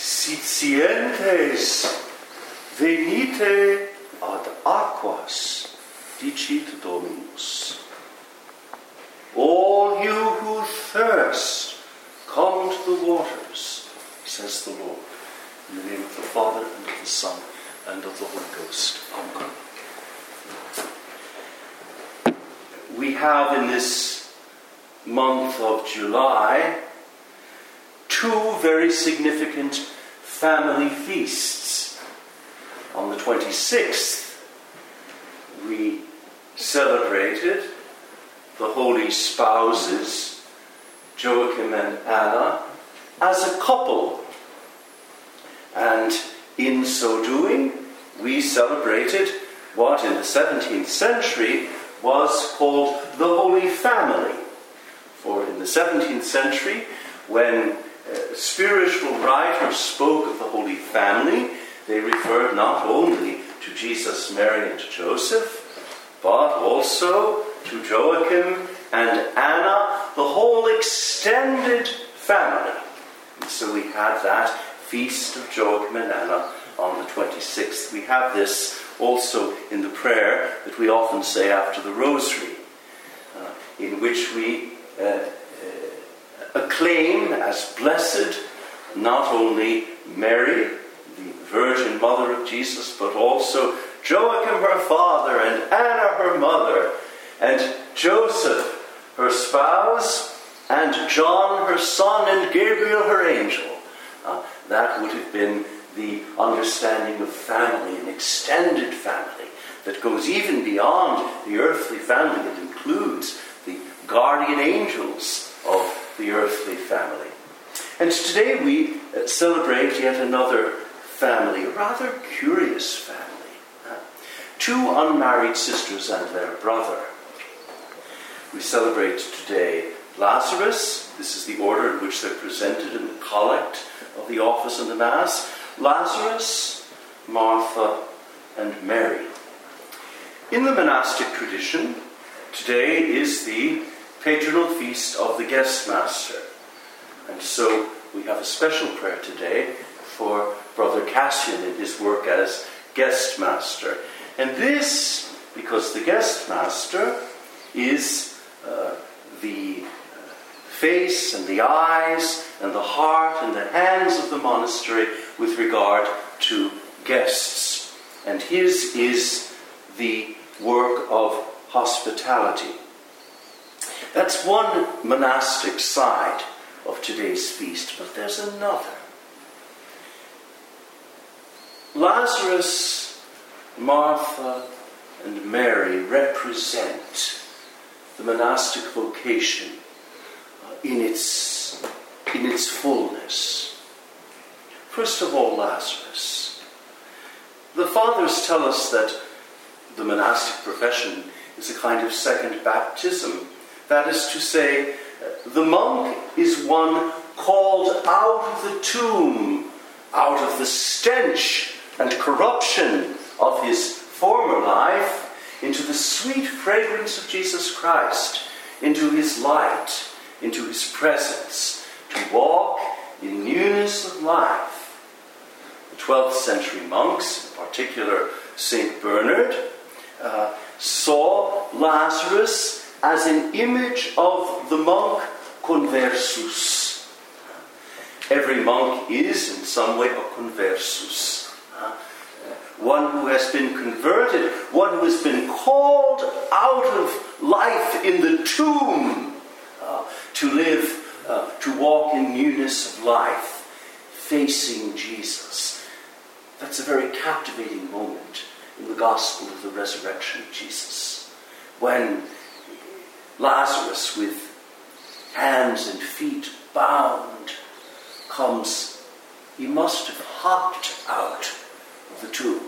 Sitientes venite ad aquas, dicit Dominus. All you who thirst, come to the waters, says the Lord. In the name of the Father, and of the Son, and of the Holy Ghost. Amen. We have in this month of July two very significant family feasts. On the 26th, we celebrated the holy spouses, Joachim and Anna, as a couple. And in so doing, we celebrated what in the 17th century was called the Holy Family. For in the 17th century, when spiritual writers spoke of the Holy Family, they referred not only to Jesus, Mary, and Joseph, but also to Joachim and Anna, the whole extended family. And so we had that feast of Joachim and Anna on the 26th. We have this also in the prayer that we often say after the Rosary, uh, in which we uh, acclaim as blessed not only Mary, the Virgin Mother of Jesus, but also Joachim her father, and Anna her mother, and Joseph her spouse, and John her son, and Gabriel her angel. Uh, that would have been the understanding of family, an extended family that goes even beyond the earthly family, that includes the guardian angels the earthly family. And today we uh, celebrate yet another family, a rather curious family. Two unmarried sisters and their brother. We celebrate today Lazarus. This is the order in which they're presented in the collect of the office and the Mass. Lazarus, Martha, and Mary. In the monastic tradition, today is the patronal feast of the guest master. And so we have a special prayer today for Brother Cassian in his work as guest master. And this, because the guest master is uh, the face and the eyes and the heart and the hands of the monastery with regard to guests. And his is the work of hospitality. That's one monastic side of today's feast, but there's another. Lazarus, Martha, and Mary represent the monastic vocation uh, in its, in its fullness. First of all, Lazarus. The fathers tell us that the monastic profession is a kind of second baptism that is to say, the monk is one called out of the tomb, out of the stench and corruption of his former life, into the sweet fragrance of Jesus Christ, into his light, into his presence, to walk in newness of life. The 12th century monks, in particular St. Bernard, uh, saw Lazarus as an image of the monk conversus. Every monk is, in some way, a conversus. One who has been converted, one who has been called out of life in the tomb uh, to live, uh, to walk in newness of life, facing Jesus. That's a very captivating moment in the gospel of the resurrection of Jesus. When Lazarus, with hands and feet bound, comes. He must have hopped out of the tomb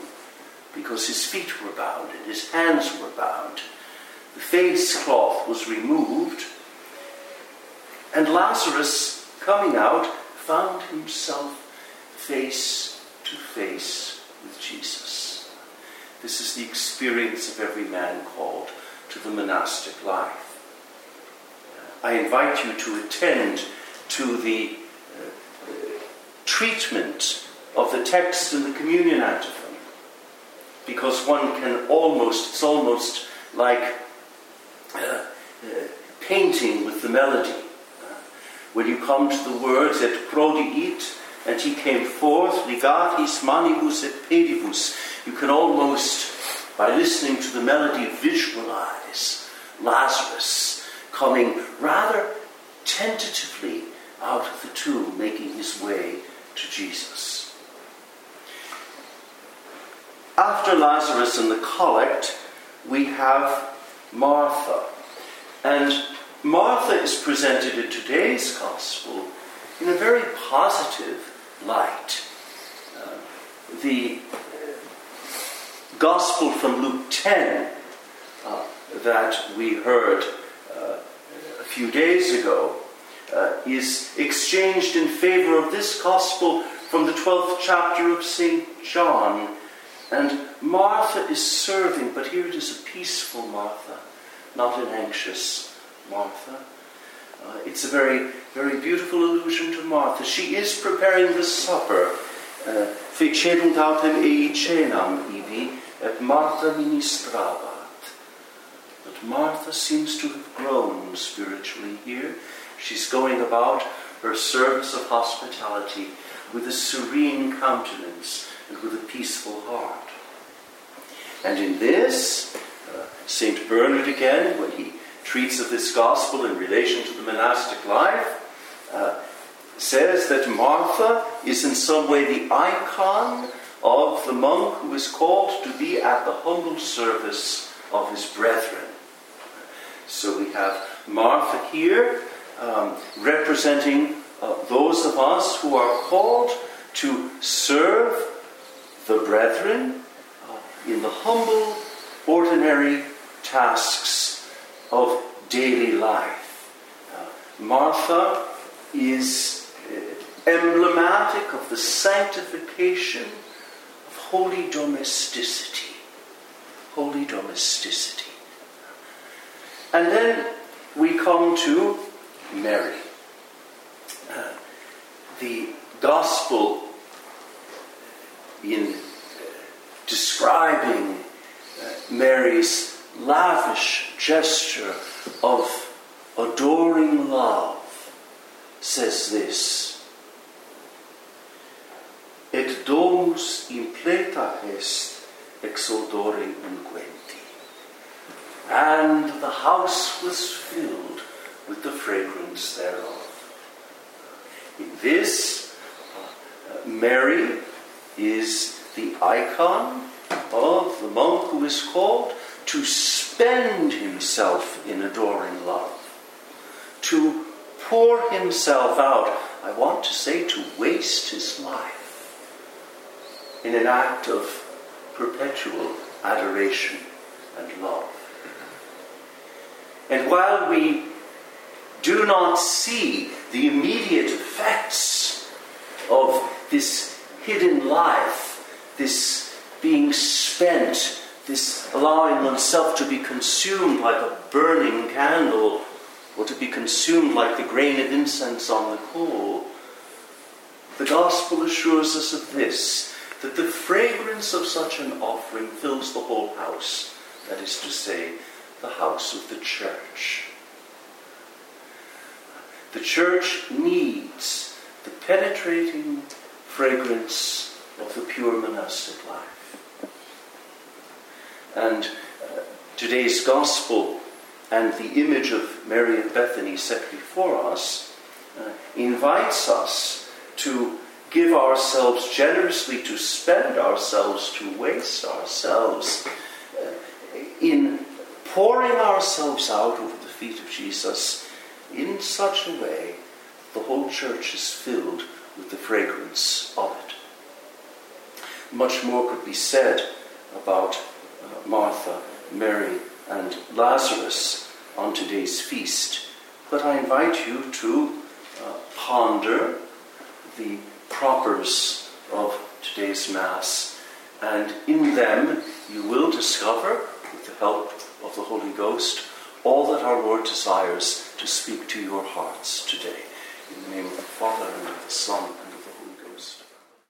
because his feet were bound and his hands were bound. The face cloth was removed, and Lazarus, coming out, found himself face to face with Jesus. This is the experience of every man called to the monastic life. I invite you to attend to the uh, treatment of the text in the communion antiphon because one can almost, it's almost like uh, uh, painting with the melody. Uh, when you come to the words et prodiit, and he came forth, ligatis manibus et pedibus, you can almost, by listening to the melody, visualize Lazarus coming rather tentatively out of the tomb, making his way to Jesus. After Lazarus and the collect, we have Martha. And Martha is presented in today's gospel in a very positive light. Uh, the gospel from Luke 10 uh, that we heard uh, few days ago uh, is exchanged in favor of this gospel from the 12th chapter of St. John. And Martha is serving, but here it is a peaceful Martha, not an anxious Martha. Uh, it's a very, very beautiful allusion to Martha. She is preparing the supper. Fecerunt autem ei cenam ibi, et Martha ministrabat. Martha seems to have grown spiritually here. She's going about her service of hospitality with a serene countenance and with a peaceful heart. And in this, uh, St. Bernard again, when he treats of this gospel in relation to the monastic life, uh, says that Martha is in some way the icon of the monk who is called to be at the humble service of his brethren. Have Martha here um, representing uh, those of us who are called to serve the brethren uh, in the humble, ordinary tasks of daily life. Uh, Martha is uh, emblematic of the sanctification of holy domesticity. Holy domesticity. And then we come to Mary. Uh, the gospel in uh, describing uh, Mary's lavish gesture of adoring love says this Et domus impleta est ex odore unguenti. And the house was filled with the fragrance thereof. In this, uh, Mary is the icon of the monk who is called to spend himself in adoring love, to pour himself out. I want to say to waste his life in an act of perpetual adoration and love. And while we do not see the immediate effects of this hidden life, this being spent, this allowing oneself to be consumed like a burning candle, or to be consumed like the grain of incense on the coal. The gospel assures us of this that the fragrance of such an offering fills the whole house, that is to say, the house of the church. The church needs the penetrating fragrance of the pure monastic life. And uh, today's gospel and the image of Mary of Bethany set before us uh, invites us to give ourselves generously, to spend ourselves, to waste ourselves uh, in pouring ourselves out over the feet of Jesus in such a way the whole church is filled with the fragrance of it. Much more could be said about uh, Martha, Mary, and Lazarus on today's feast, but I invite you to uh, ponder the propers of today's Mass, and in them you will discover, with the help of the Holy Ghost, all that our Lord desires to speak to your hearts today. In the name of the Father, and of the Son,